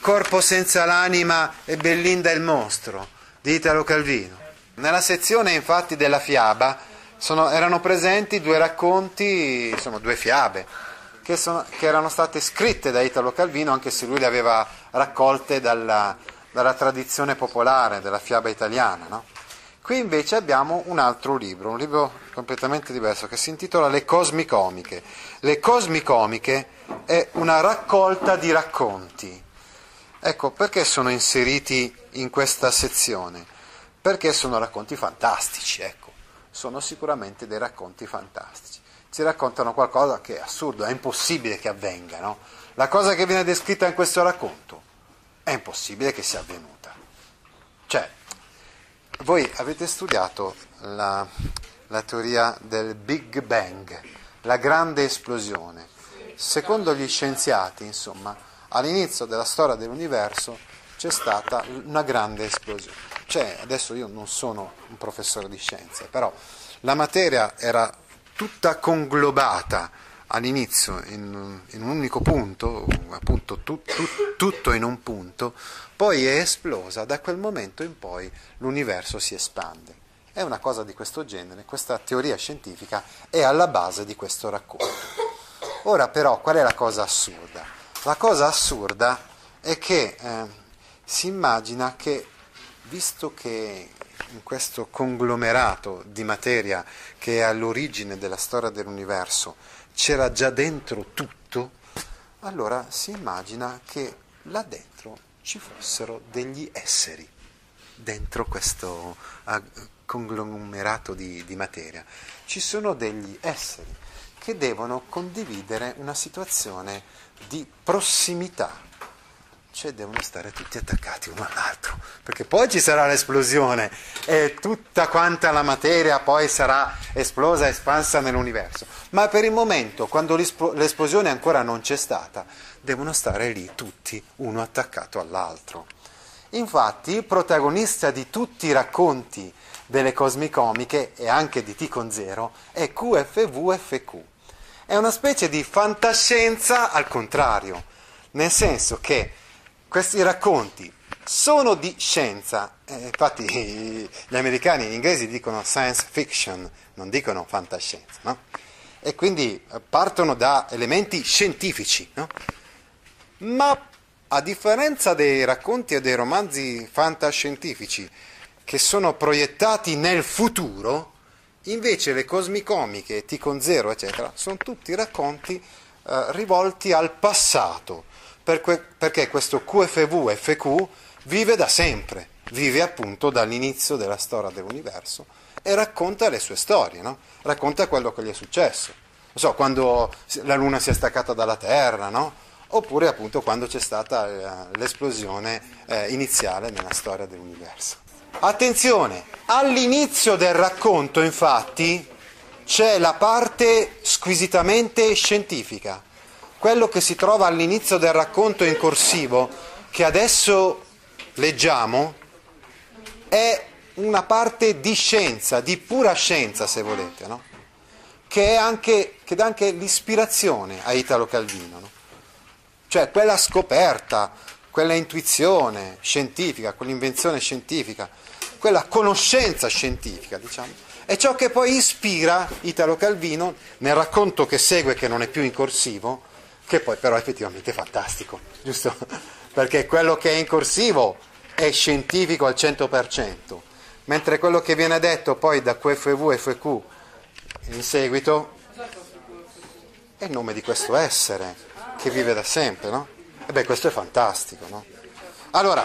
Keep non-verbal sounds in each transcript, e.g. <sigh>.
Corpo senza l'anima e Bellinda il mostro di Italo Calvino? Nella sezione infatti della fiaba sono, erano presenti due racconti, insomma due fiabe, che, sono, che, erano state scritte da Italo Calvino anche se lui le aveva raccolte dalla, dalla tradizione popolare della fiaba italiana. No? Qui invece abbiamo un altro libro, un libro completamente diverso che si intitola Le Cosmicomiche. Le Cosmicomiche è una raccolta di racconti. Ecco, perché sono inseriti in questa sezione? Perché sono racconti fantastici, ecco, sono sicuramente dei racconti fantastici. Ci raccontano qualcosa che è assurdo, è impossibile che avvenga, no? La cosa che viene descritta in questo racconto è impossibile che sia avvenuta. Cioè, voi avete studiato la, la teoria del Big Bang, la grande esplosione. Secondo gli scienziati, insomma, all'inizio della storia dell'universo c'è stata una grande esplosione. Cioè, adesso io non sono un professore di scienze, però la materia era tutta conglobata all'inizio in, in un unico punto, appunto tu, tu, tutto in un punto, poi è esplosa, da quel momento in poi l'universo si espande. È una cosa di questo genere, questa teoria scientifica è alla base di questo racconto. Ora però qual è la cosa assurda? La cosa assurda è che eh, si immagina che, visto che in questo conglomerato di materia che è all'origine della storia dell'universo c'era già dentro tutto, allora si immagina che là dentro ci fossero degli esseri, dentro questo conglomerato di, di materia. Ci sono degli esseri che devono condividere una situazione di prossimità, cioè devono stare tutti attaccati uno all'altro, perché poi ci sarà l'esplosione e tutta quanta la materia poi sarà esplosa, espansa nell'universo. Ma per il momento, quando l'esplosione ancora non c'è stata, devono stare lì tutti uno attaccato all'altro. Infatti, il protagonista di tutti i racconti delle cosmicomiche e anche di T con zero è QFVFQ. È una specie di fantascienza al contrario, nel senso che questi racconti sono di scienza, eh, infatti gli americani e gli inglesi dicono science fiction, non dicono fantascienza, no? e quindi partono da elementi scientifici, no? ma a differenza dei racconti e dei romanzi fantascientifici che sono proiettati nel futuro, invece le cosmicomiche, T con zero, eccetera, sono tutti racconti eh, rivolti al passato, perché, perché questo QFV FQ vive da sempre, vive appunto dall'inizio della storia dell'universo e racconta le sue storie, no? racconta quello che gli è successo. Non so, quando la Luna si è staccata dalla Terra, no? oppure appunto quando c'è stata eh, l'esplosione eh, iniziale nella storia dell'universo. Attenzione, all'inizio del racconto infatti c'è la parte squisitamente scientifica, quello che si trova all'inizio del racconto in corsivo, che adesso leggiamo, è una parte di scienza, di pura scienza se volete, no? che, anche, che, dà anche l'ispirazione a Italo Calvino, no? cioè quella scoperta, quella intuizione scientifica, quell'invenzione scientifica, quella conoscenza scientifica, diciamo, è ciò che poi ispira Italo Calvino nel racconto che segue, che non è più in corsivo, che poi però effettivamente è fantastico, <laughs> giusto? Perché quello che è in corsivo è scientifico al 100%, mentre quello che viene detto poi da QFV e FQ in seguito è il nome di questo essere che vive da sempre, no? E beh, questo è fantastico, no? Allora,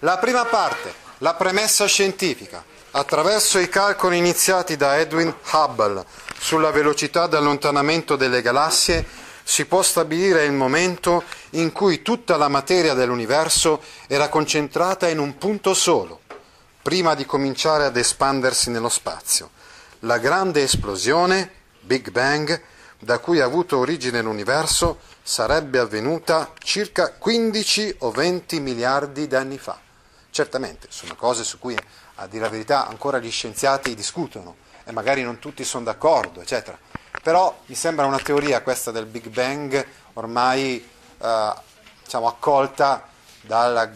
la prima parte, la premessa scientifica, attraverso i calcoli iniziati da Edwin Hubble sulla velocità di allontanamento delle galassie, si può stabilire il momento in cui tutta la materia dell'universo era concentrata in un punto solo, prima di cominciare ad espandersi nello spazio. La grande esplosione, Big Bang, da cui ha avuto origine l'universo, sarebbe avvenuta circa 15 o 20 miliardi di anni fa. Certamente sono cose su cui, a dire la verità, ancora gli scienziati discutono e magari non tutti sono d'accordo, eccetera. Però mi sembra una teoria questa del Big Bang ormai eh, diciamo, accolta dalla,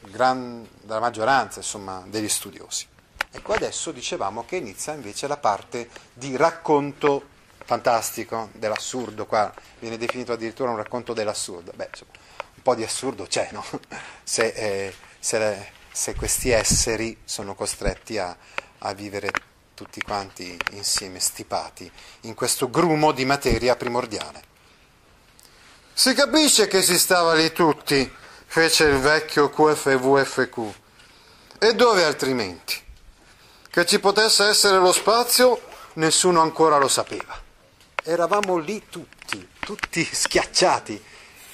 gran, dalla maggioranza insomma, degli studiosi. Ecco, adesso dicevamo che inizia invece la parte di racconto fantastico dell'assurdo, qua viene definito addirittura un racconto dell'assurdo. Beh, insomma, un po' di assurdo c'è, no? <laughs> Se, eh, se, se questi esseri sono costretti a, a vivere tutti quanti insieme stipati in questo grumo di materia primordiale. Si capisce che si stava lì tutti, fece il vecchio QFVFQ. E dove altrimenti? Che ci potesse essere lo spazio, nessuno ancora lo sapeva eravamo lì tutti, tutti <laughs> schiacciati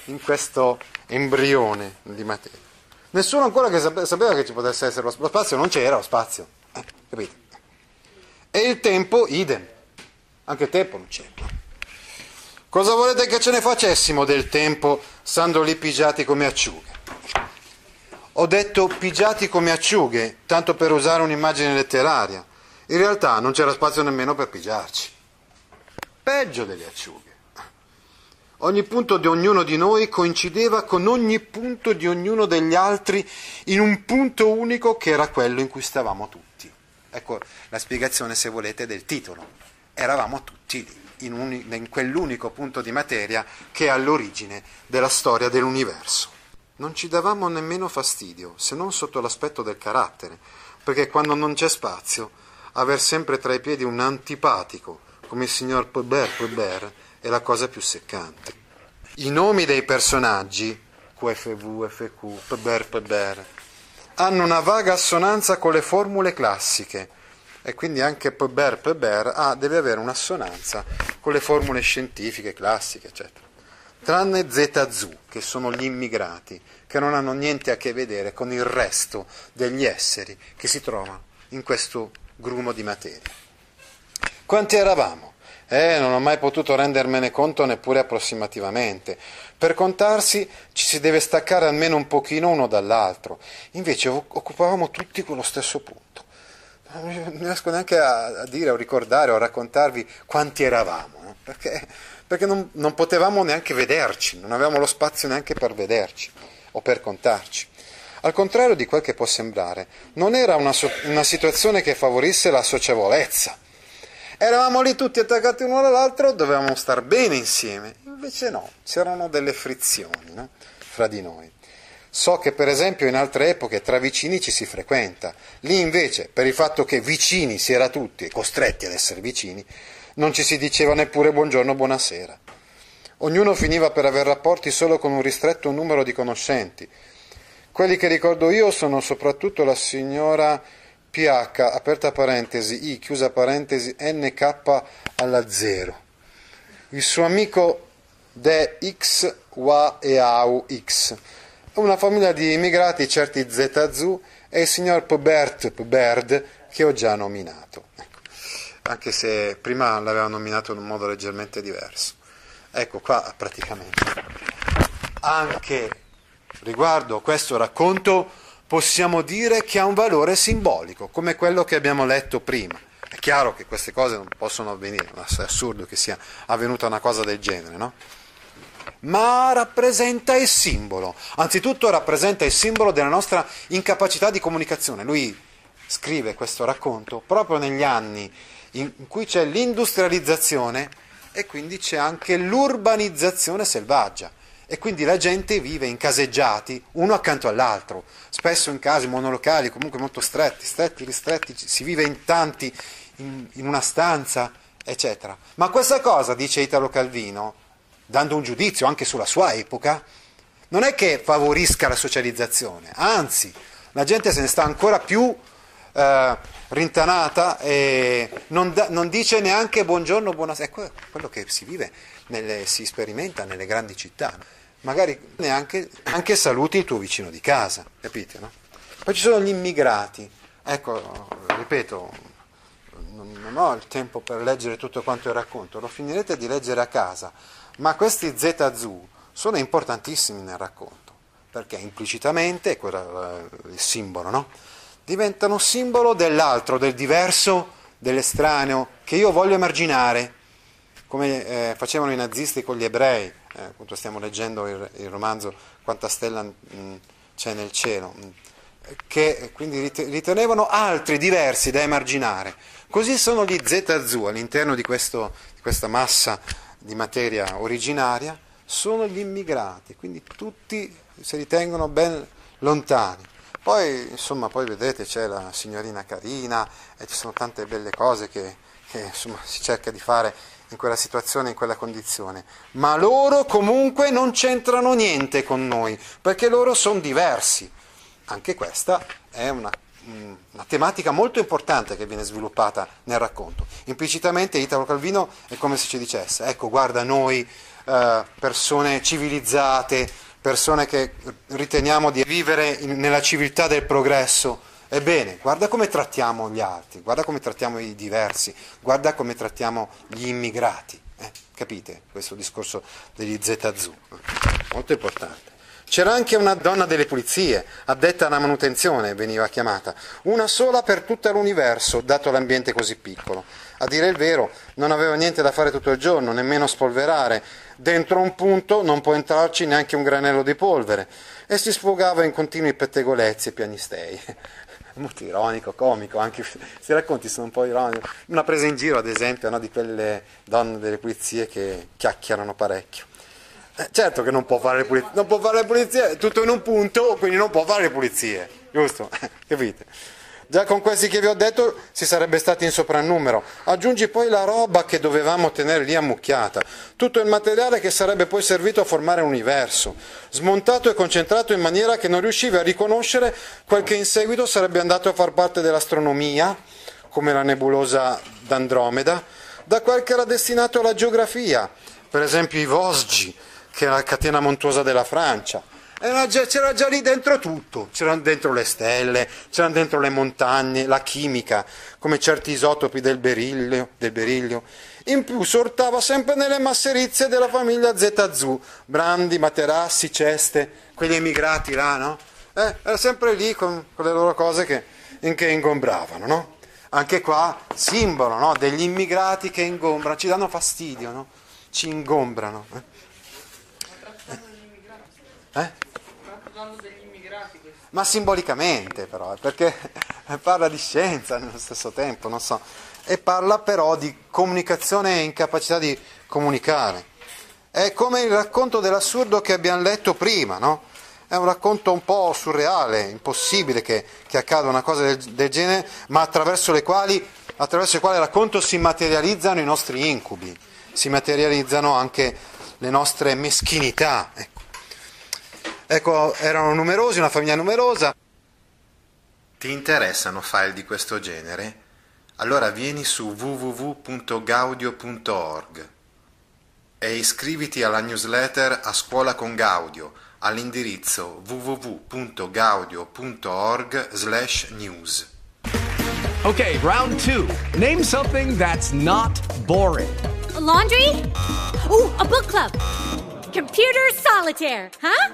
in questo embrione di materia. Nessuno ancora che sapeva che ci potesse essere lo spazio, non c'era lo spazio, eh, capite? E il tempo, idem, anche il tempo non c'era. Cosa volete che ce ne facessimo del tempo stando lì pigiati come acciughe? Ho detto pigiati come acciughe, tanto per usare un'immagine letteraria. In realtà non c'era spazio nemmeno per pigiarci peggio delle acciughe. Ogni punto di ognuno di noi coincideva con ogni punto di ognuno degli altri in un punto unico che era quello in cui stavamo tutti. Ecco la spiegazione, se volete, del titolo. Eravamo tutti in, un, in quell'unico punto di materia che è all'origine della storia dell'universo. Non ci davamo nemmeno fastidio, se non sotto l'aspetto del carattere, perché quando non c'è spazio, aver sempre tra i piedi un antipatico, come il signor Pebert Pebert è la cosa più seccante. I nomi dei personaggi, QFV, FQ, Pebert Pebert, hanno una vaga assonanza con le formule classiche e quindi anche Pebert Pebert ah, deve avere un'assonanza con le formule scientifiche, classiche, eccetera. Tranne ZZ, che sono gli immigrati, che non hanno niente a che vedere con il resto degli esseri che si trovano in questo grumo di materia. Quanti eravamo? Eh, non ho mai potuto rendermene conto neppure approssimativamente. Per contarsi ci si deve staccare almeno un pochino uno dall'altro. Invece occupavamo tutti quello stesso punto. Non riesco neanche a, dire, o ricordare, o a raccontarvi quanti eravamo, no? perché, perché non, non potevamo neanche vederci, non avevamo lo spazio neanche per vederci o per contarci. Al contrario di quel che può sembrare, non era una, una situazione che favorisse la socievolezza Eravamo lì tutti attaccati uno all'altro, dovevamo star bene insieme. Invece no, c'erano delle frizioni no? fra di noi. So che per esempio in altre epoche tra vicini ci si frequenta, lì invece per il fatto che vicini si era tutti e costretti ad essere vicini, non ci si diceva neppure buongiorno, buonasera. Ognuno finiva per aver rapporti solo con un ristretto numero di conoscenti. Quelli che ricordo io sono soprattutto la signora ph aperta parentesi i chiusa parentesi nk alla 0. Il suo amico de x, y e au x. Una famiglia di immigrati, certi ZZ, e il signor Pobert Poberd che ho già nominato. Ecco. Anche se prima l'aveva nominato in un modo leggermente diverso. Ecco qua praticamente. Anche riguardo questo racconto possiamo dire che ha un valore simbolico, come quello che abbiamo letto prima. È chiaro che queste cose non possono avvenire, è assurdo che sia avvenuta una cosa del genere, no? ma rappresenta il simbolo. Anzitutto rappresenta il simbolo della nostra incapacità di comunicazione. Lui scrive questo racconto proprio negli anni in cui c'è l'industrializzazione e quindi c'è anche l'urbanizzazione selvaggia e quindi la gente vive in caseggiati uno accanto all'altro, spesso in case monolocali, comunque molto stretti, stretti, ristretti, si vive in tanti in, in una stanza, eccetera. Ma questa cosa, dice Italo Calvino, dando un giudizio anche sulla sua epoca, non è che favorisca la socializzazione, anzi, la gente se ne sta ancora più eh, rintanata e non, da, non, dice neanche buongiorno, buonasera, è quello che si vive, nelle, si sperimenta nelle grandi città magari neanche anche saluti il tuo vicino di casa, capite? No? Poi ci sono gli immigrati, ecco, ripeto, non ho il tempo per leggere tutto quanto il racconto, lo finirete di leggere a casa, ma questi ZZU sono importantissimi nel racconto, perché implicitamente, quello il simbolo, no? diventano simbolo dell'altro, del diverso, dell'estraneo, che io voglio emarginare, come eh, facevano i nazisti con gli ebrei, eh, appunto stiamo leggendo il, il romanzo Quanta stella mm, c'è nel cielo, mm, che quindi ritenevano altri diversi da emarginare. Così sono gli ZZU all'interno di, questo, di questa massa di materia originaria, sono gli immigrati, quindi tutti si ritengono ben lontani. Poi, insomma, poi vedete c'è la signorina carina e ci sono tante belle cose che, che insomma, si cerca di fare in quella situazione, in quella condizione, ma loro comunque non c'entrano niente con noi, perché loro sono diversi. Anche questa è una, una tematica molto importante che viene sviluppata nel racconto. Implicitamente Italo Calvino è come se ci dicesse, ecco guarda noi eh, persone civilizzate, persone che riteniamo di vivere in, nella civiltà del progresso, Ebbene, guarda come trattiamo gli altri, guarda come trattiamo i diversi, guarda come trattiamo gli immigrati. Eh, capite questo discorso degli ZZU? Molto importante. C'era anche una donna delle pulizie, addetta alla manutenzione, veniva chiamata, una sola per tutto l'universo, dato l'ambiente così piccolo. A dire il vero, non aveva niente da fare tutto il giorno, nemmeno spolverare. Dentro un punto non può entrarci neanche un granello di polvere e si sfogava in continui pettegolezzi e pianistei molto ironico, comico, anche se racconti sono un po' ironico. Una presa in giro, ad esempio, no, di quelle donne delle pulizie che chiacchierano parecchio. Eh, certo che non può fare le pulizie, non può fare le pulizie, tutto in un punto, quindi non può fare le pulizie, giusto? <laughs> Capite? Già con questi che vi ho detto si sarebbe stati in soprannumero. Aggiungi poi la roba che dovevamo tenere lì ammucchiata, tutto il materiale che sarebbe poi servito a formare l'universo, smontato e concentrato in maniera che non riuscivi a riconoscere quel che in seguito sarebbe andato a far parte dell'astronomia, come la nebulosa d'Andromeda, da quel che era destinato alla geografia, per esempio i Vosgi, che è la catena montuosa della Francia Già, c'era già lì dentro tutto, c'erano dentro le stelle, c'erano dentro le montagne, la chimica, come certi isotopi del berilio, del beriglio. In più sortava sempre nelle masserizie della famiglia ZZU, brandi, materassi, ceste, quegli emigrati là, no? Eh, era sempre lì con, con le loro cose che, in che ingombravano, no? Anche qua, simbolo no? degli immigrati che ingombrano, ci danno fastidio, no? Ci ingombrano. Eh? Eh? Ma simbolicamente però, perché <laughs> parla di scienza nello stesso tempo, non so, e parla però di comunicazione e incapacità di comunicare. È come il racconto dell'assurdo che abbiamo letto prima, no? È un racconto un po' surreale, impossibile che, che accada una cosa del, del genere, ma attraverso quali, attraverso il quale racconto si materializzano i nostri incubi, si materializzano anche le nostre meschinità. Ecco. Ecco, erano numerosi, una famiglia numerosa. Ti interessano file di questo genere? Allora vieni su www.gaudio.org e iscriviti alla newsletter A Scuola con Gaudio all'indirizzo www.gaudio.org/news. Okay, round 2. Name something that's not boring. A laundry? Ooh, a book club. Computer solitaire, huh?